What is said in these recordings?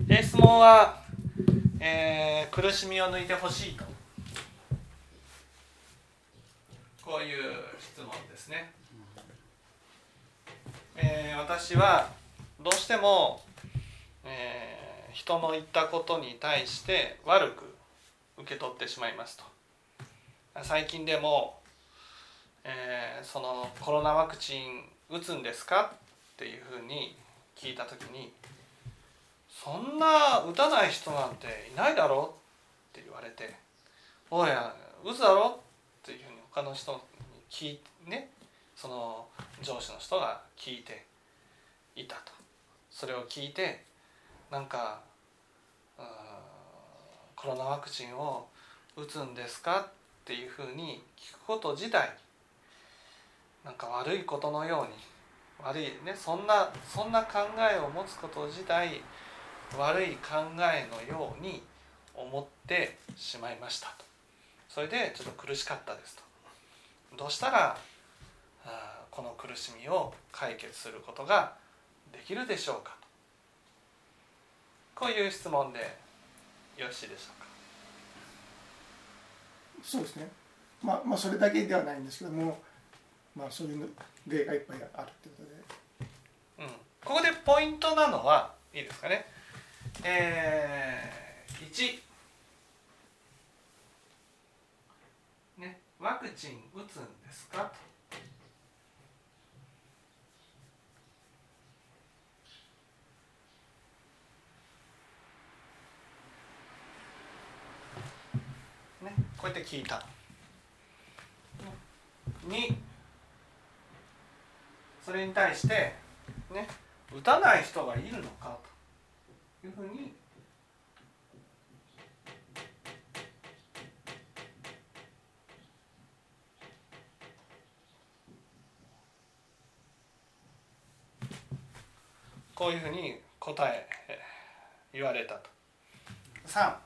で質問は、えー、苦しみを抜いてほしいと。こういう質問ですね、えー、私はどうしても、えー、人の言ったことに対して悪く受け取ってしまいますと。最近でも、えー、そのコロナワクチン打つんですかっていうふうに聞いた時にそんな打たない人なんていないだろって言われて「おや打つだろ?」っていうふうに他の人に聞いてねその上司の人が聞いていたとそれを聞いてなんかコロナワクチンを打つんですかっていうふうに聞くこと自体なんか悪いことのように悪いねそんなそんな考えを持つこと自体悪い考えのように思ってしまいましたと。それでちょっと苦しかったですと。どうしたらこの苦しみを解決することができるでしょうかと。こういう質問でよろしいでしょうか。そうですね。まあまあそれだけではないんですけどもまあそういう例がいっぱいあるってことで、うん、ここでポイントなのはいいですかねえー、1ねワクチン打つんですか？とね、こうやって聞いた。2それに対してね打たない人がいるのかと。いうふうにこういうふうに答え言われたと。3ね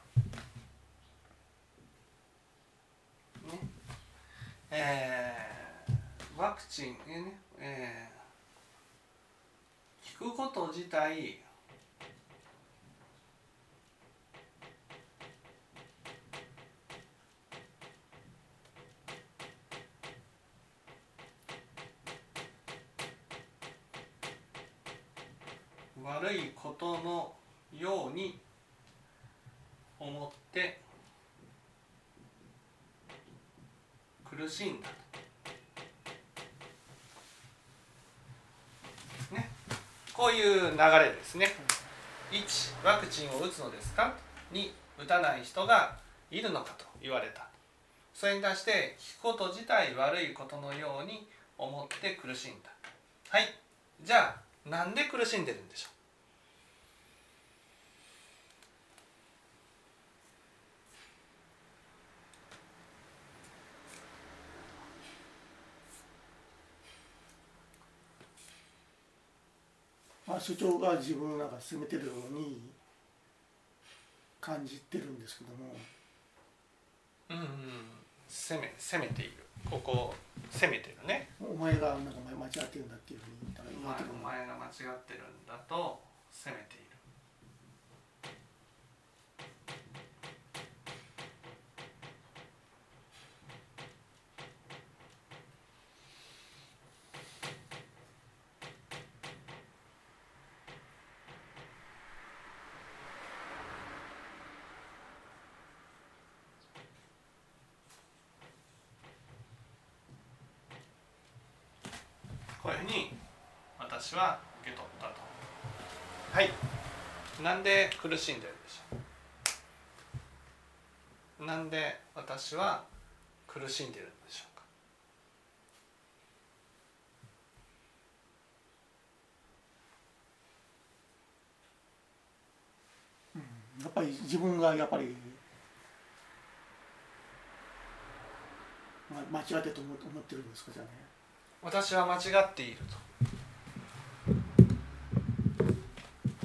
えー、ワクチンね、えー、聞くこと自体悪いことのように思って苦しんだね、こういう流れですね。1ワクチンを打つのですか？2打たない人がいるのかと言われた。それに対して聞くこと自体悪いことのように思って苦しんだ。はい。じゃあなんで苦しんでるんでしょう？まあ、所長が自分なんか責めてるように感じてるんですけども。うんうん責め責めている。ここ責めてるね。お前がなんか間違ってるんだっていうふうに言われてるお前が間違ってるんだと責めているこういうふうに私は受け取ったと。はい。なんで苦しんでるでしょうなんで私は苦しんでるんでしょうか？やっぱり自分がやっぱり間違ってと思ってるんですか？じゃあね。私は間違っていると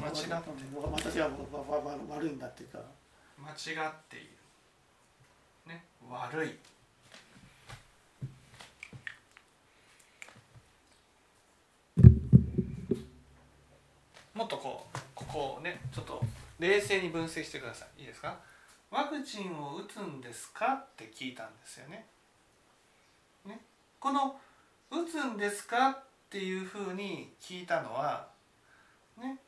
間違って私は悪いんだっていうか間違っている。ね。悪い。もっとこうここをねちょっと冷静に分析してください。いいですか？ワクチンを打つんですかって聞いたんですよね。ね。この「打つんですか?」っていうふうに聞いたのはね。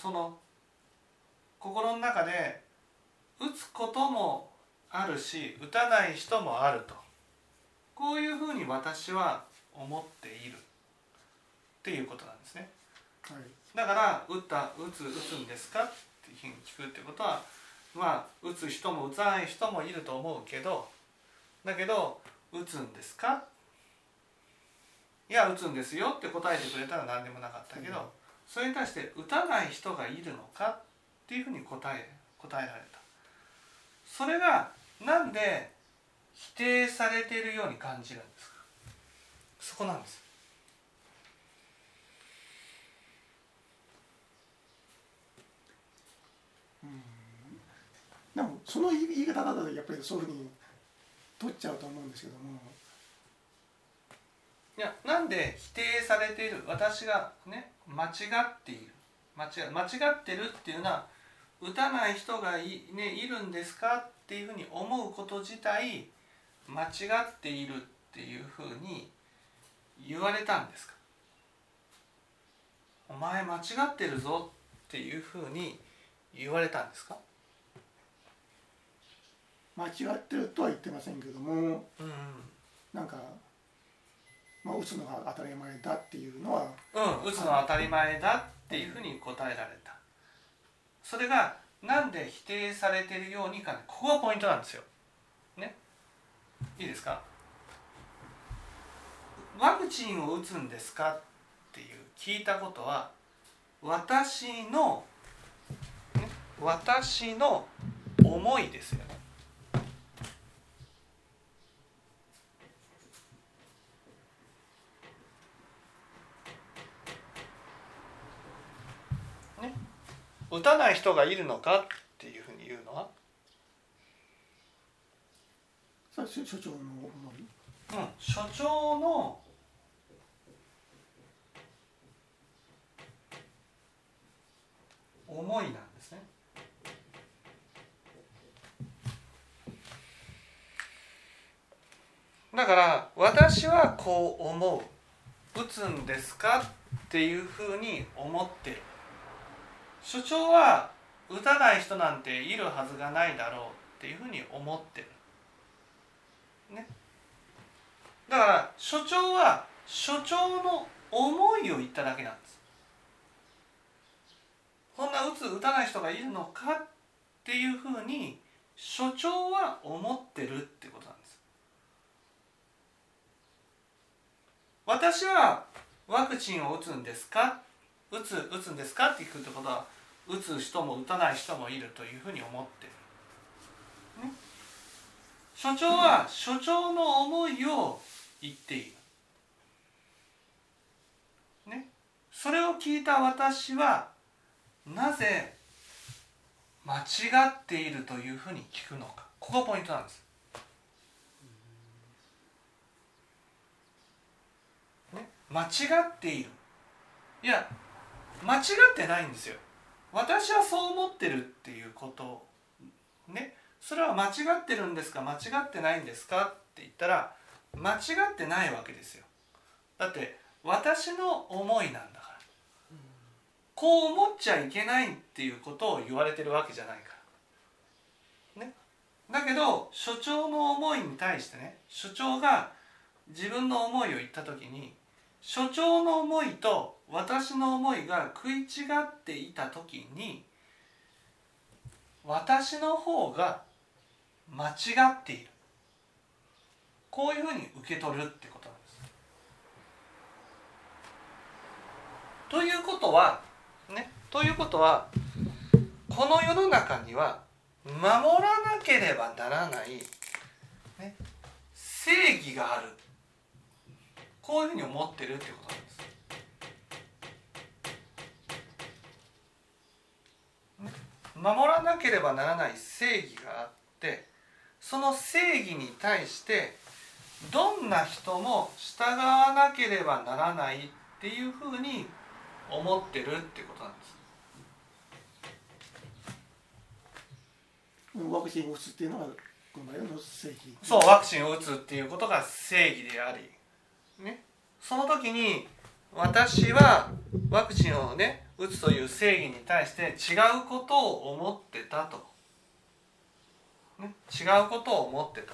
その心の中で打つこともあるし打たない人もあると。こういうふうに私は思っている。っていうことなんですね。はい。だから打った打つ打つんですか？っていうふうに聞くってことはまあ打つ人も打たない人もいると思うけどだけど打つんですか？いや打つんですよって答えてくれたら何でもなかったけど、それに対して打たない人がいるのかっていうふうに答え答えられた。それがなんで否定されているように感じるんですか？そこなんです。でもその言い方だとやっぱりそういうふうに取っちゃうと思うんですけども。いやなんで否定されている？私がね間違っている。間違間違ってるっていうのは打たない人がい,、ね、いるんですかっていうふうに思うこと自体間違っているっていうふうに言われたんですか？お前間違ってるぞっていうふうに言われたんですか？間違ってるとは言ってませんけどもうんうん。なんか、まあ、打つのが当たり前だっていうのはうん、打つのは当たり前だっていうふうに答えられた。それがなんで否定されてるようにかここがポイントなんですよ。ね？いいですか？ワクチンを打つんですかっていう聞いたことは私の、ね、私の思いですよね。打たない人がいるのか？っていうふうに言うのは、所所長のうん、所長の思いなんですね。だから私はこう思う。打つんですか？っていうふうに思ってる所長は打たない人なんているはずがないだろうっていうふうに思ってる。ね。だから所長は所長の思いを言っただけなんです。こんな打つ打たない人がいるのかっていうふうに所長は思ってるってことなんです。私はワクチンを打つんですか？打つ打つんですか？って聞くってことは打つ人も打たない人もいるというふうに思ってる、ね、所長は所長の思いを言っている、ね、それを聞いた私はなぜ間違っているというふうに聞くのか。ここがポイントなんです、ね、間違っている。いや間違ってないんですよ私はそう思ってるっていうことね。それは間違ってるんですか？間違ってないんですか？って言ったら間違ってないわけですよ。だって私の思いなんだから。こう思っちゃいけないっていうことを言われてるわけじゃないから。ね。だけど所長の思いに対してね所長が自分の思いを言った時に所長の思いと私の思いが食い違っていた時に私の方が間違っているこういうふうに受け取るってことなんです。ということはねということはこの世の中には守らなければならない、ね、正義があるこういうふうに思ってるってことなんです。守らなければならない正義があってその正義に対してどんな人も従わなければならないっていうふうに思ってるってことなんです。ワクチンを打つっていうのがこの場合の正義そうワクチンを打つっていうことが正義であり、ね、その時に私はワクチンをね打つという正義に対して違うことを思ってたと、ね、違うことを思ってた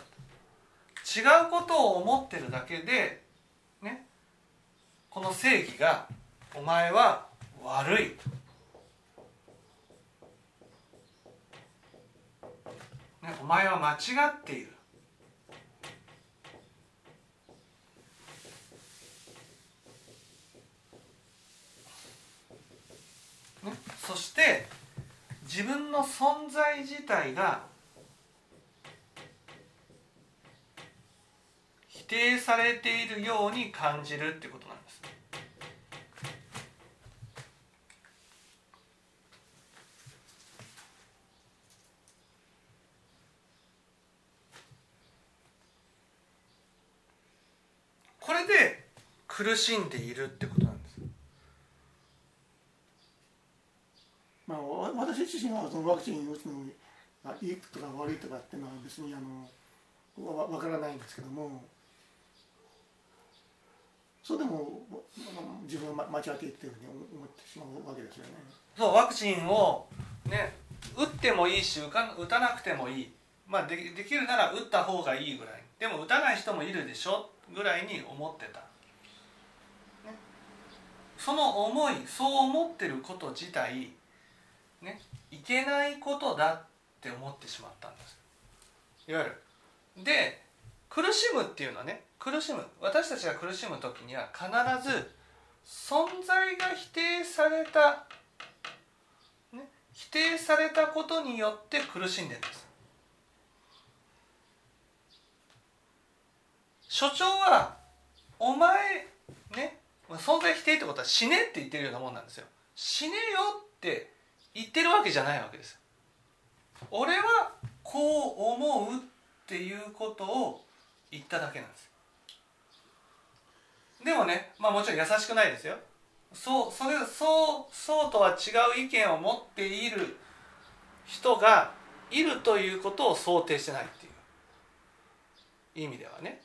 違うことを思ってるだけでねこの正義がお前は悪い。と。ね、お前は間違っているね、そして自分の存在自体が否定されているように感じるってことなんです。これで苦しんでいるってことなんです。まあ、わ私自身はそのワクチンを打つのがいいとか悪いとかっていうのは別にあのわわからないんですけども。そうでも自分は間違っているというふうに思ってしまうわけですよね。そうワクチンをね打ってもいいし打か打たなくてもいい、まあ、でできるなら打った方がいいぐらい。でも打たない人もいるでしょぐらいに思ってた、その思いそう思ってること自体ね。いけないことだって思ってしまったんです。いわゆる。で苦しむっていうのはね苦しむ。私たちが苦しむ時には必ず存在が否定されたね、否定されたことによって苦しんでるんです。所長はお前ね存在否定ってことは死ねって言ってるようなもんなんですよ。死ねよって言ってるわけじゃないわけです俺はこう思うっていうことを言っただけなんです。でもねまあもちろん優しくないですよ。そうそれそうそうとは違う意見を持っている人がいるということを想定してないっていう。意味ではね。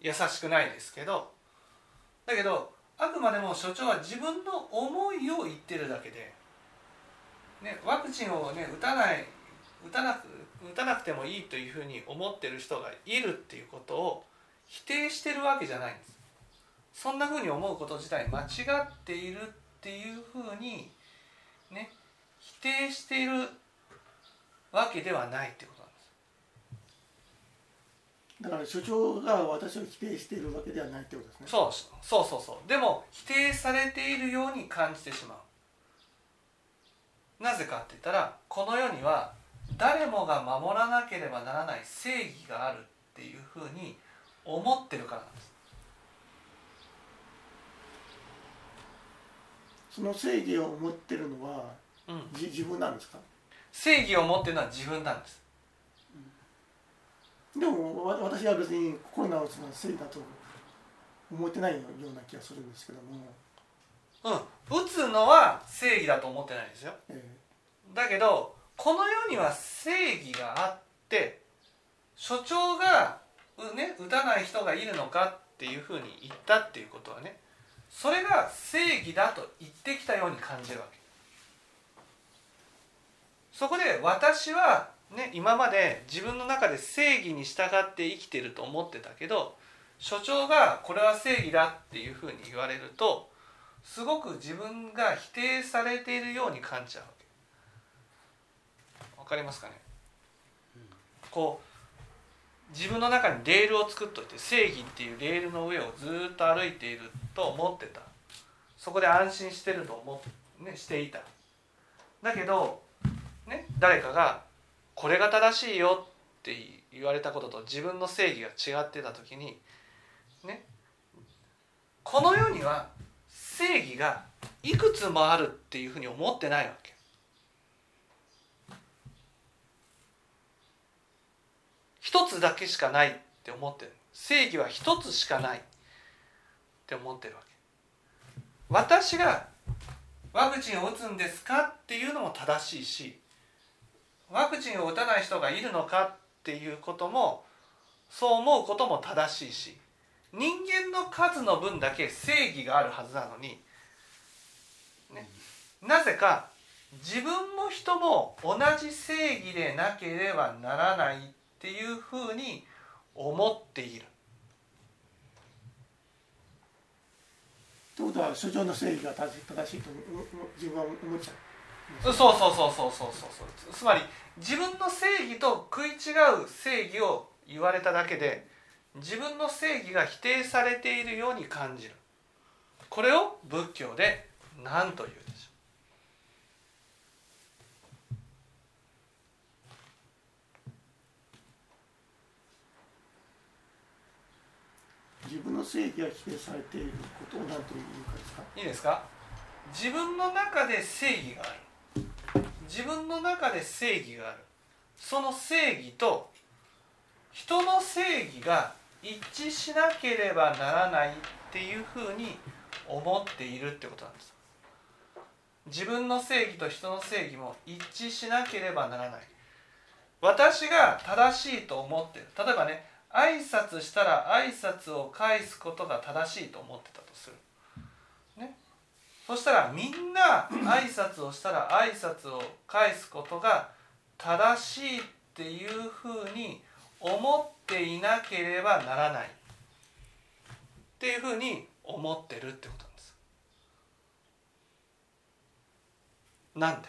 優しくないですけど。だけどあくまでも所長は自分の思いを言ってるだけで、ね、ワクチンをね打たない打たなく打たなくてもいいというふうに思ってる人がいるっていうことを否定してるわけじゃないんです。そんなふうに思うこと自体間違っているっていうふうにね否定しているわけではないってことなんです。だから所長が私を否定しているわけではないってことですね。そうそうそうそう。でも否定されているように感じてしまうなぜかって言ったらこの世には誰もが守らなければならない正義があるっていうふうに思ってるからなんです。その正義を持ってるのはうん。じ自分なんですか？正義を持ってるのは自分なんです。でもわ私は別にコロナを打つのは正義だと思ってないような気がするんですけども、うん。打つのは正義だと思ってないですよ。え。だけどこの世には正義があって所長が、うね、打たない人がいるのかっていうふうに言ったっていうことはねそれが正義だと言ってきたように感じるわけ。そこで私は、ね、今まで自分の中で正義に従って生きてると思ってたけど所長がこれは正義だっていうふうに言われるとすごく自分が否定されているように感じちゃうわけ。わかりますかね、こう自分の中にレールを作っといて正義っていうレールの上をずーっと歩いていると思ってた。そこで安心してると思っ、ね、していた。だけど、ね、誰かが「これが正しいよ」って言われたことと自分の正義が違ってた時にねこの世には正義がいくつもあるっていうふうに思ってないわけ。一つだけしかないって思ってる。正義は一つしかないって思ってるわけ。私がワクチンを打つんですかっていうのも正しいしワクチンを打たない人がいるのかっていうこともそう思うことも正しいし人間の数の分だけ正義があるはずなのに、ね、なぜか自分も人も同じ正義でなければならないっていうふうに思っている。ということは所長の正義が正しいと自分は思っちゃう。そうそうそうそうそうそうそうつまり自分の正義と食い違う正義を言われただけで自分の正義が否定されているように感じる。これを仏教で何というでしょう？自分の正義が否定されていることを何というかですか？いいですか？自分の中で正義がある。自分の中で正義がある。その正義と人の正義が一致しなければならないっていうふうに思っているってことなんです。自分の正義と人の正義も一致しなければならない。私が正しいと思ってる。例えばね挨拶したら挨拶を返すことが正しいと思ってたとする、ね、そしたらみんな挨拶をしたら挨拶を返すことが正しいっていうふうに思っていなければならないっていうふうに思ってるってことなんです。なんで？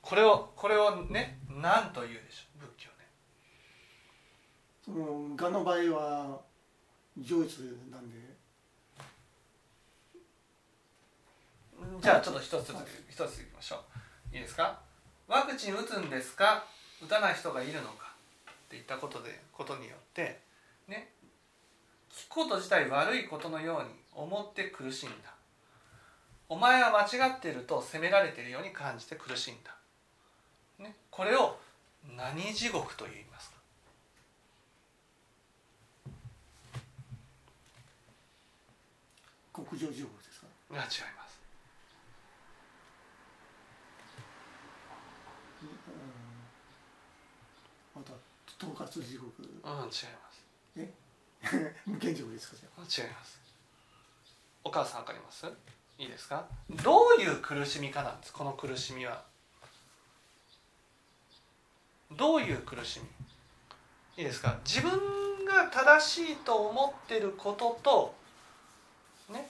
これをこれをね何と言うでしょう？仏教ね。そのがの場合は上越なんで。じゃあちょっと一つ一ついきましょう。いいですか？ワクチン打つんですか？打たない人がいるのか？っていったことでことによってね聞くこと自体悪いことのように思って苦しんだ。お前は間違っていると責められているように感じて苦しんだ、ね、これを何地獄と言いますか。極上地獄ですか？違います統括地獄うん違います。え？無限地獄ですか違います。お母さんわかります？いいですか？どういう苦しみかなんです？この苦しみは。どういう苦しみ？いいですか？自分が正しいと思ってることとね？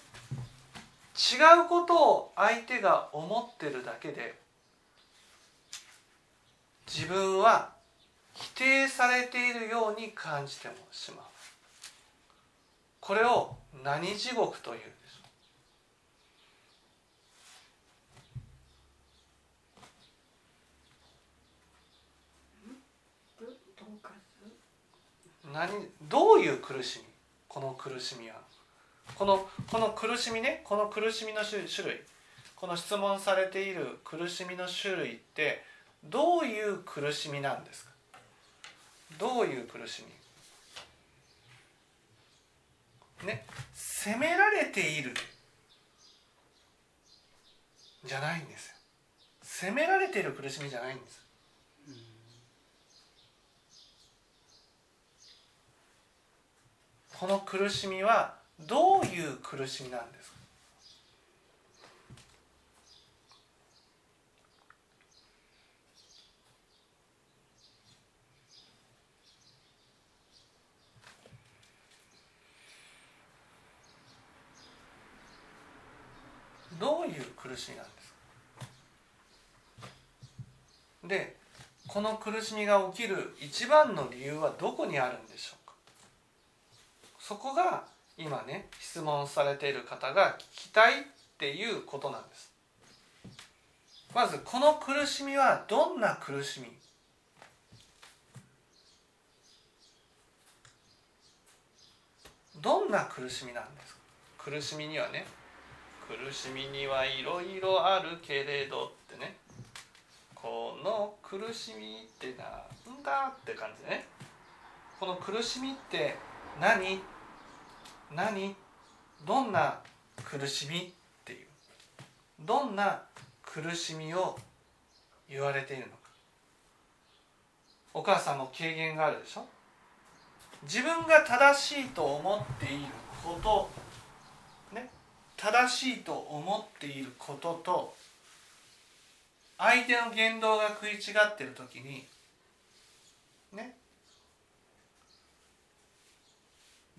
違うことを相手が思ってるだけで自分は否定されているように感じてもしまう。これを何地獄というでしょう何どういう苦しみ？この苦しみは。このこの苦しみね？この苦しみの種類。この質問されている苦しみの種類ってどういう苦しみなんですか？どういう苦しみ？ね責められている。じゃないんですよ。責められている苦しみじゃないんです。この苦しみはどういう苦しみなんですかどういう苦しみなんですか？でこの苦しみが起きる一番の理由はどこにあるんでしょうか？そこが今ね質問されている方が聞きたいっていうことなんです。まずこの苦しみはどんな苦しみ？どんな苦しみなんですか？苦しみにはね苦しみにはいろいろあるけれどってね。この苦しみってなんだって感じね。この苦しみって何？何？どんな苦しみっていう？どんな苦しみを言われているのか？お母さんも軽減があるでしょ？自分が正しいと思っていること正しいと思っていることと相手の言動が食い違ってる時にね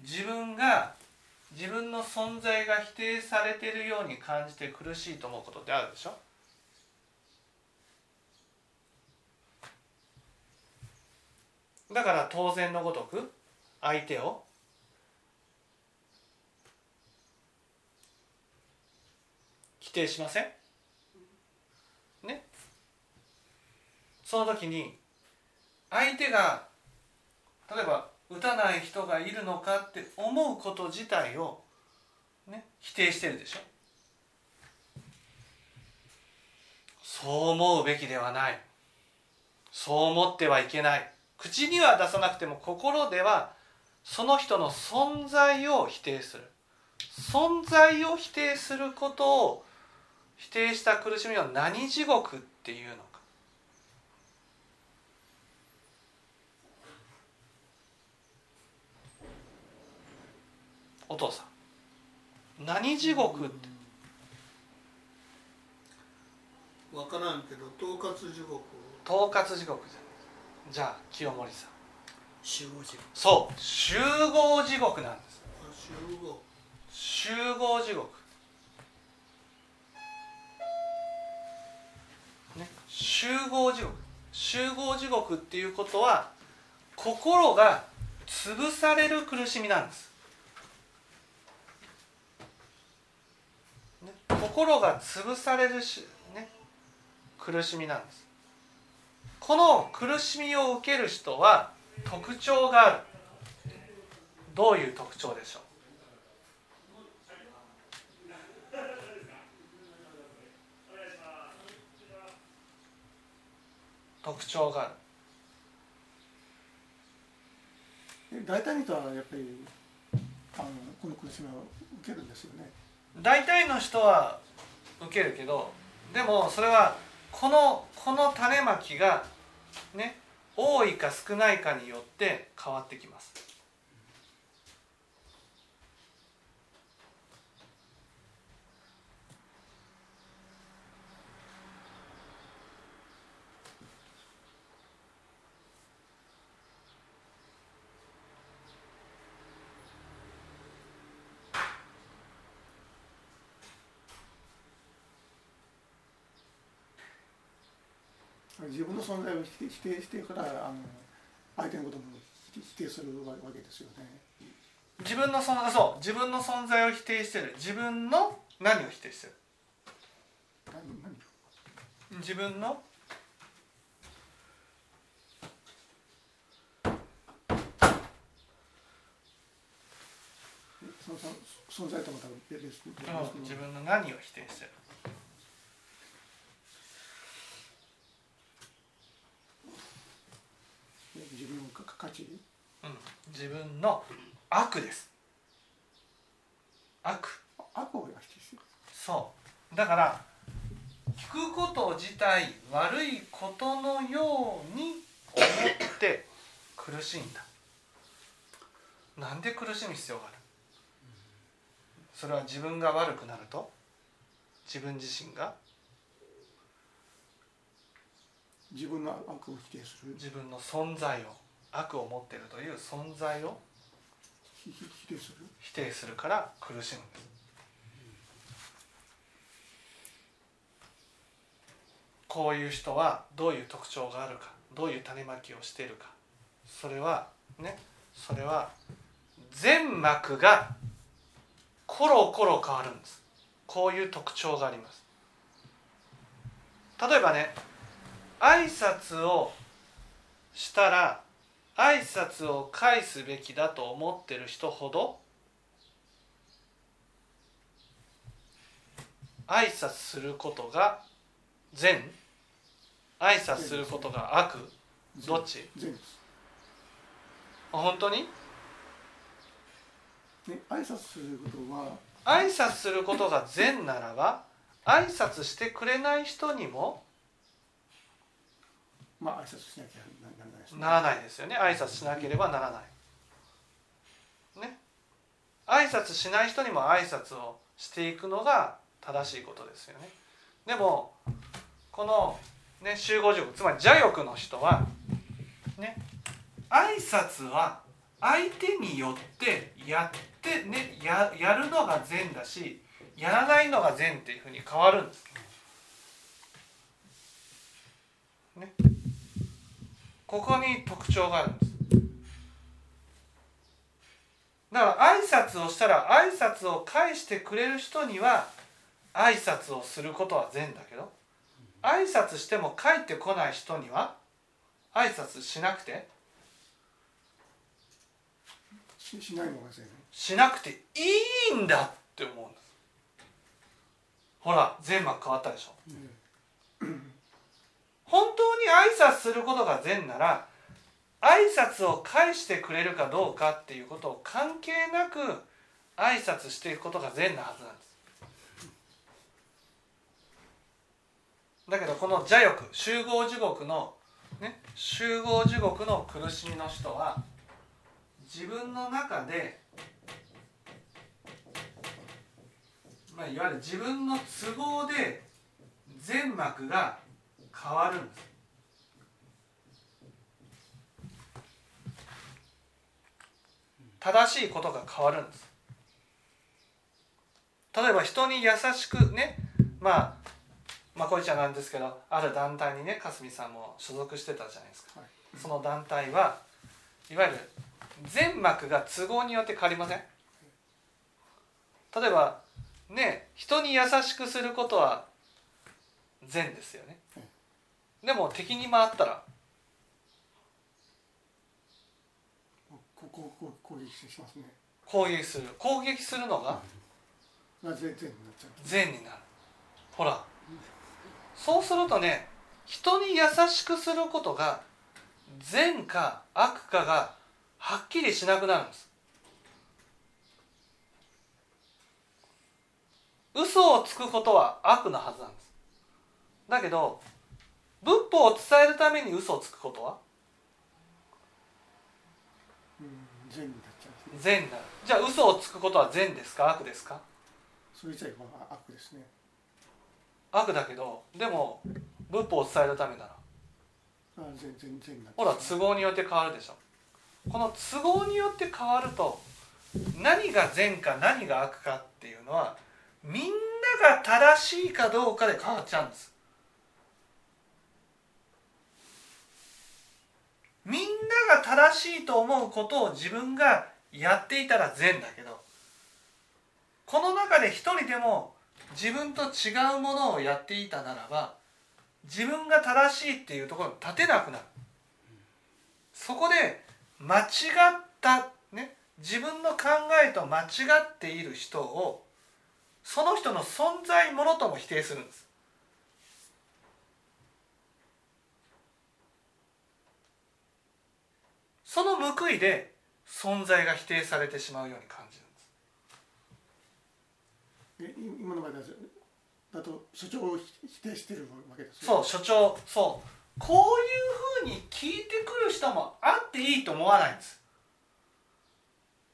自分が自分の存在が否定されているように感じて苦しいと思うことってあるでしょ？だから当然のごとく相手を否定しません？ね？その時に相手が例えば打たない人がいるのかって思うこと自体を、ね、否定してるでしょ？そう思うべきではない。そう思ってはいけない。口には出さなくても心ではその人の存在を否定する。存在を否定することを否定した苦しみを何地獄っていうのか？お父さん。何地獄って？分からんけど統括地獄。統括地獄じゃんじゃあ清盛さん。集合地獄。そう。集合地獄なんです。集合。集合地獄集合地獄。集合地獄っていうことは心が潰される苦しみなんです、ね、心が潰されるし、ね、苦しみなんです。この苦しみを受ける人は特徴がある。どういう特徴でしょう？特徴がある。大体の人はやっぱりあのこの苦しみを受けるんですよね。大体の人は受けるけどでもそれはこのこの種まきがね多いか少ないかによって変わってきます自分の存在を否定してからあの相手のことも否定するわけですよね。自分の存在そう自分の存在を否定してる。自分の何を否定してる？何何自分の存在とまた別別自分の何を否定してる自分の価価値うん。自分の悪です。悪。悪を否定してる。そう。だから聞くこと自体悪いことのように思って苦しいんだ。なんで苦しむ必要がある？それは自分が悪くなると？自分自身が？自分の悪を否定する。自分の存在を悪を持っているという存在をひひ否定する？否定するから苦しむ。んですこういう人はどういう特徴があるかどういう種まきをしているか。それはねそれは全膜がコロコロ変わるんです。こういう特徴があります。例えばね挨拶をしたら挨拶を返すべきだと思ってる人ほど挨拶することが善。挨拶することが悪。どっち？本当に？ね挨拶することは。挨拶することが善ならば挨拶してくれない人にもまあ挨拶しなきゃならないですね。ならないですよね。挨拶しなければならない。ね。挨拶しない人にも挨拶をしていくのが正しいことですよね。でもこのね集合塾つまり邪欲の人はね挨拶は相手によってやってねややるのが善だしやらないのが善っていうふうに変わるんです。ね。ここに特徴があるんです。だから挨拶をしたら挨拶を返してくれる人には挨拶をすることは善だけど挨拶しても帰ってこない人には挨拶しなくてししないのがですねしなくていいんだって思うんです。ほら全幕変わったでしょ本当に挨拶することが善なら挨拶を返してくれるかどうかっていうことを関係なく挨拶していくことが善なはずなんです。だけどこの邪欲集合地獄のね集合地獄の苦しみの人は自分の中で、まあ、いわゆる自分の都合で全幕が変わるんです。正しいことが変わるんです。例えば人に優しくねまあまあこいちゃなんですけどある団体にねかすみさんも所属してたじゃないですか、はい。その団体はいわゆる全幕が都合によって変わりません。例えばね人に優しくすることは善ですよねでも敵に回ったら。こここ攻撃しますね。攻撃する。攻撃するのがう善になる。ほら。そうするとね人に優しくすることが善か悪かがはっきりしなくなるんです。嘘をつくことは悪なはずなんです。だけど仏法を伝えるために嘘をつくことは？うん善になっちゃう。善になる。じゃあ嘘をつくことは善ですか？悪ですか？それ自体は悪ですね。悪だけどでも仏法を伝えるためなら。ほら都合によって変わるでしょ。この都合によって変わると何が善か何が悪かっていうのはみんなが正しいかどうかで変わっちゃうんですみんなが正しいと思うことを自分がやっていたら善だけどこの中で一人でも自分と違うものをやっていたならば自分が正しいっていうところに立てなくなる。そこで間違ったね自分の考えと間違っている人をその人の存在ものとも否定するんです。その報いで存在が否定されてしまうように感じるんです。今の場合だとだと所長を否定してるわけですね。そう所長そう。こういうふうに聞いてくる人もあっていいと思わないんです。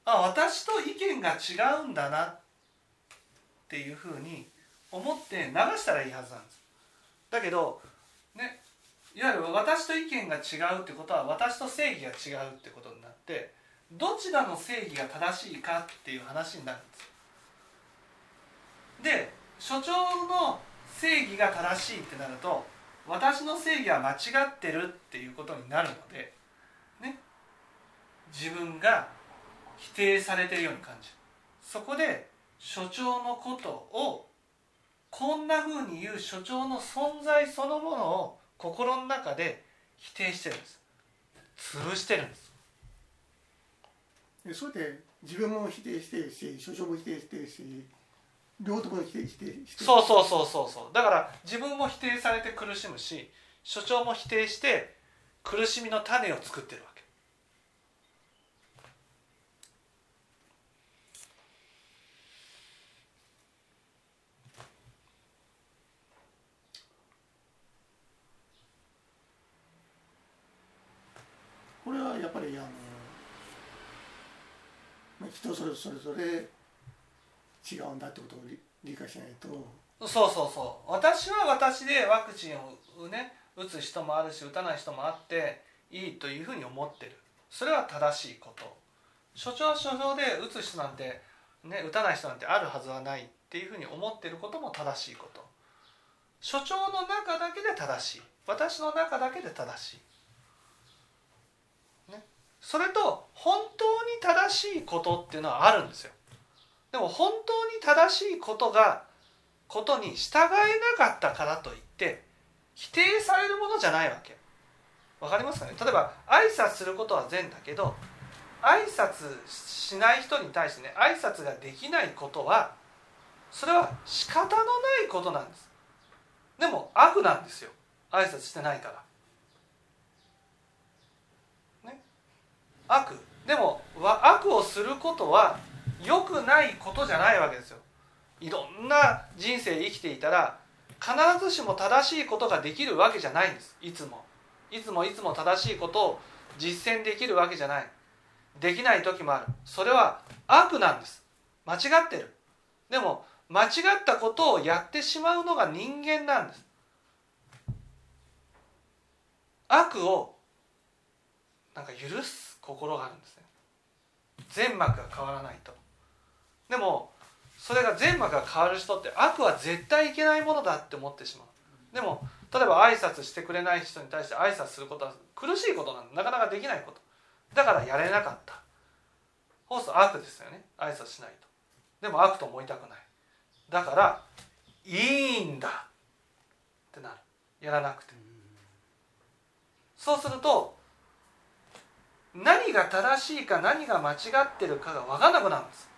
あ私と意見が違うんだなっていうふうに思って流したらいいはずなんです。だけどねいわゆる私と意見が違うってことは私と正義が違うってことになってどちらの正義が正しいかっていう話になるんです。で所長の正義が正しいってなると私の正義は間違ってるっていうことになるのでね自分が否定されてるように感じる。そこで所長のことをこんなふうに言う所長の存在そのものを心の中で否定してるんです。潰してるんです。でそうやって自分も否定してるし所長も否定してるし両方とも否定してしてそうそうそうそうそう。だから自分も否定されて苦しむし所長も否定して苦しみの種を作ってるわけこれはやっぱりあのまあ人それそれぞれ違うんだってことを理解しないと。そうそうそう。私は私でワクチンをね打つ人もあるし打たない人もあっていいというふうに思ってる。それは正しいこと。所長は所長で打つ人なんて、ね、打たない人なんてあるはずはないっていうふうに思ってることも正しいこと。所長の中だけで正しい。私の中だけで正しい、それと本当に正しいことっていうのはあるんですよ。でも本当に正しいことがことに従えなかったからといって否定されるものじゃないわけ。わかりますかね？例えば挨拶することは善だけど挨拶しない人に対してね挨拶ができないことはそれは仕方のないことなんです。でも悪なんですよ。挨拶してないからね悪。でも悪をすることは良くないことじゃないわけですよ。いろんな人生生きていたら必ずしも正しいことができるわけじゃないんです。いつも。いつもいつも正しいことを実践できるわけじゃない。できない時もある。それは悪なんです。間違ってる。でも間違ったことをやってしまうのが人間なんです。悪をなんか許す心があるんですね。全膜が変わらないと。でもそれが全膜が変わる人って悪は絶対いけないものだって思ってしまう。でも例えば挨拶してくれない人に対して挨拶することは苦しいことなんなかなかできないこと。だからやれなかった。そうすると悪ですよね。挨拶しないと。でも悪と思いたくない。だからいいんだってなる。やらなくて。そうすると何が正しいか何が間違ってるかが分かんなくなるんです。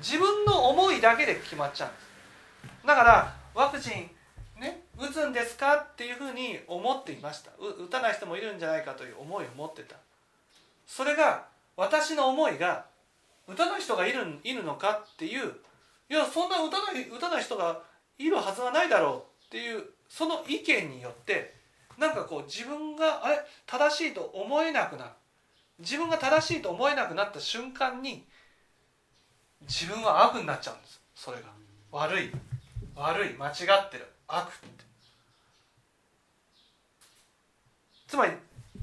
自分の思いだけで決まっちゃうんです。だからワクチンね打つんですかっていうふうに思っていました。打たない人もいるんじゃないかという思いを持ってた。それが私の思いが打たない人がいるいるのかっていういやそんな打たない打たない人がいるはずはないだろうっていうその意見によってなんかこう自分があれ正しいと思えなくなる自分が正しいと思えなくなった瞬間に自分は悪になっちゃうんです。それが。悪い。悪い。間違ってる。悪って。つまり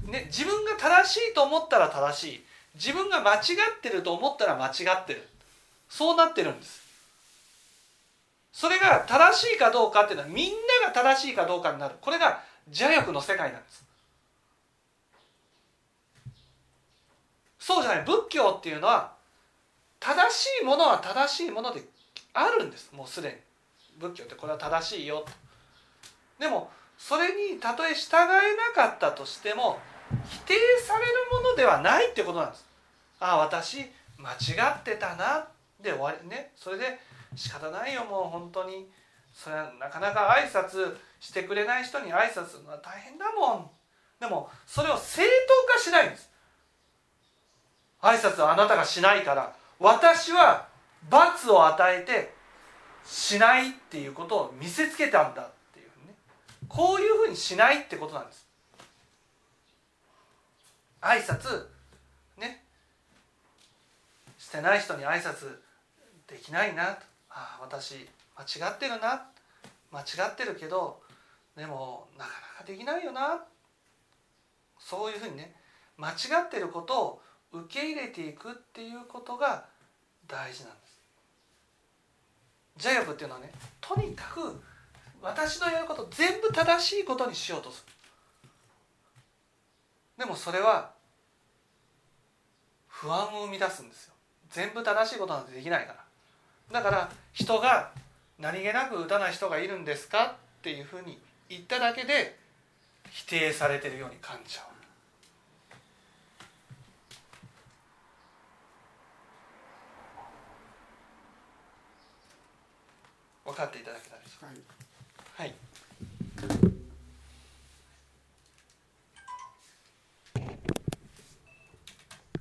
ね自分が正しいと思ったら正しい。自分が間違ってると思ったら間違ってる。そうなってるんです。それが正しいかどうかっていうのはみんなが正しいかどうかになる。これが邪欲の世界なんです。そうじゃない。仏教っていうのは正しいものは正しいものであるんです。もうすでに。仏教ってこれは正しいよ。でもそれにたとえ従えなかったとしても否定されるものではないってことなんです。ああ私間違ってたな。で終わり。ね。それで仕方ないよもう本当に。それはなかなか挨拶してくれない人に挨拶するのは大変だもん。でもそれを正当化しないんです。挨拶はあなたがしないから私は罰を与えてしないっていうことを見せつけたんだっていうね。こういうふうにしないってことなんです。挨拶ね。してない人に挨拶できないな。とああ私間違ってるな。間違ってるけどでもなかなかできないよな。そういうふうにね間違ってることを受け入れていくっていうことが大事なんです。邪欲っていうのはねとにかく私のやること全部正しいことにしようとする。でもそれは不安を生み出すんですよ。全部正しいことなんてできないから。だから人が何気なく打たない人がいるんですかっていうふうに言っただけで否定されてるように感じちゃう。分かっていただけたでしょうか。はい、